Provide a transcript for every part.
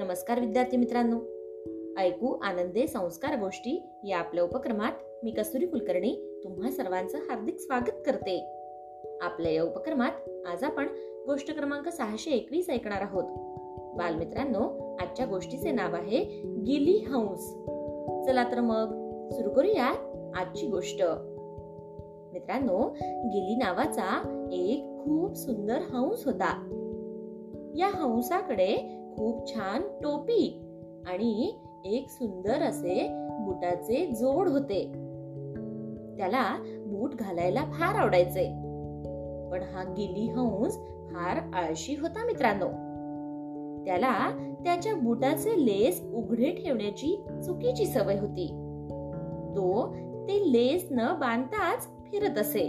नमस्कार विद्यार्थी मित्रांनो. ऐकू आनंदे संस्कार गोष्टी या आपल्या उपक्रमात मी कस्तुरी कुलकर्णी तुम्हा सर्वांचं हार्दिक स्वागत करते. आपल्या या उपक्रमात आज आपण गोष्ट क्रमांक सहाशे एकवीस ऐकणार आहोत. बालमित्रांनो आजच्या गोष्टीचे नाव आहे गिली हंस. चला तर मग सुरू करूया आजची गोष्ट. मित्रांनो गिली नावाचा एक खूप सुंदर हंस होता. या हंसाकडे खूप छान टोपी आणि एक सुंदर असे बुटाचे जोड होते. त्याला बूट घालायला फार आवडायचे. पण हा गिली हंस फार आळशी होता मित्रांनो. त्याला त्याच्या बुटाचे लेस उघडे ठेवण्याची चुकीची सवय होती. तो ते लेस न बांधताच फिरत असे.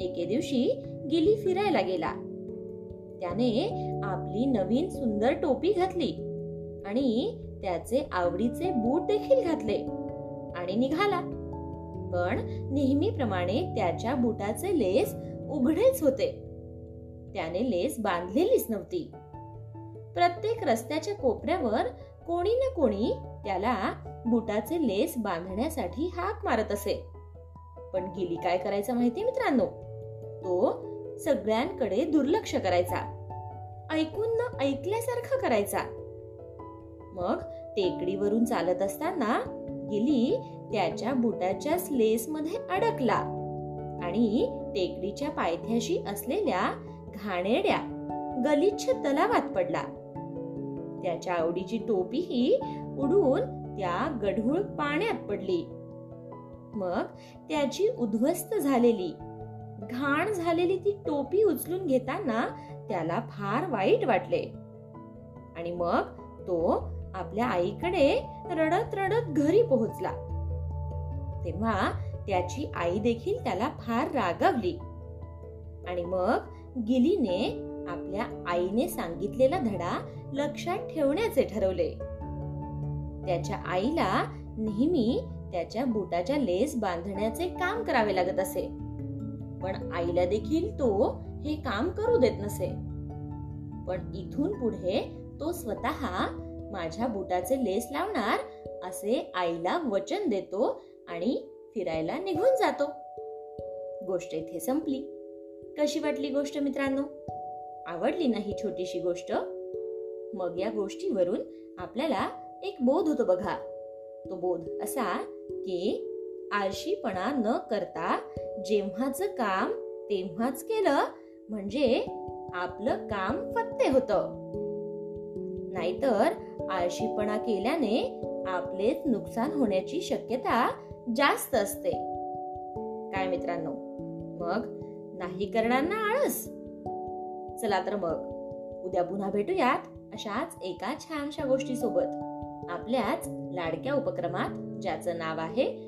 एके दिवशी गिली फिरायला गेला. त्याने आपली नवीन सुंदर टोपी घातली आणि त्याचे आवडीचे बूट देखील घातले आणि निघाला. पण नेहमीप्रमाणे त्याच्या बुटाचे लेस उघडेच होते. त्याने लेस बांधलेलीच नव्हती. प्रत्येक रस्त्याच्या कोपऱ्यावर कोणी ना कोणी त्याला बुटाचे लेस बांधण्यासाठी हाक मारत असे. पण गिली काय करायचा माहिती मित्रांनो? तो सगळ्यांकडे दुर्लक्ष करायचा. ऐकून न ऐकल्यासारखं करायचा. मग टेकडीवरून चालत असताना गिली त्याच्या बुटाच्या स्लेस मध्ये अडकला आणि टेकडीच्या पायथ्याशी असलेल्या घाणेड्या गलिच्छ तलावात पडला. त्याच्या आवडीची टोपीही उडून त्या गढूळ पाण्यात पडली. मग त्याची उद्ध्वस्त झालेली घाण झालेली ती टोपी उचलून घेताना त्याला फार वाईट वाटले. आणि मग तो आपल्या आईकडे रडत रडत घरी पोहोचला. तेव्हा त्याची आई देखील त्याला फार रागवली. आणि मग गिलीने आपल्या आईने सांगितलेला धडा लक्षात ठेवण्याचे ठरवले. त्याच्या आईला नेहमी त्याच्या बुटाच्या लेस बांधण्याचे काम करावे लागत असे. पण आईला देखील तो हे काम करू देत नसे. पण इथून पुढे तो स्वतः माझ्या बुटाचे लेस लावणार असे आईला वचन देतो आणि फिरायला निघून जातो. गोष्ट इथे संपली. कशी वाटली गोष्ट मित्रांनो? आवडली नाही छोटीशी गोष्ट? मग या गोष्टीवरून आपल्याला एक बोध होतो बघा. तो बोध असा की आळशीपणा न करता जेव्हाच काम तेव्हाच केलं म्हणजे आपलं काम फत्ते होत. नाहीतर आळशीपणा केल्याने आपलेच नुकसान होण्याची शक्यता जास्त असते. काय मित्रांनो? मग नाही करणार ना आळस. चला तर मग उद्या पुन्हा भेटूयात अशाच एका छानशा गोष्टी सोबत आपल्याच लाडक्या उपक्रमात ज्याचं नाव आहे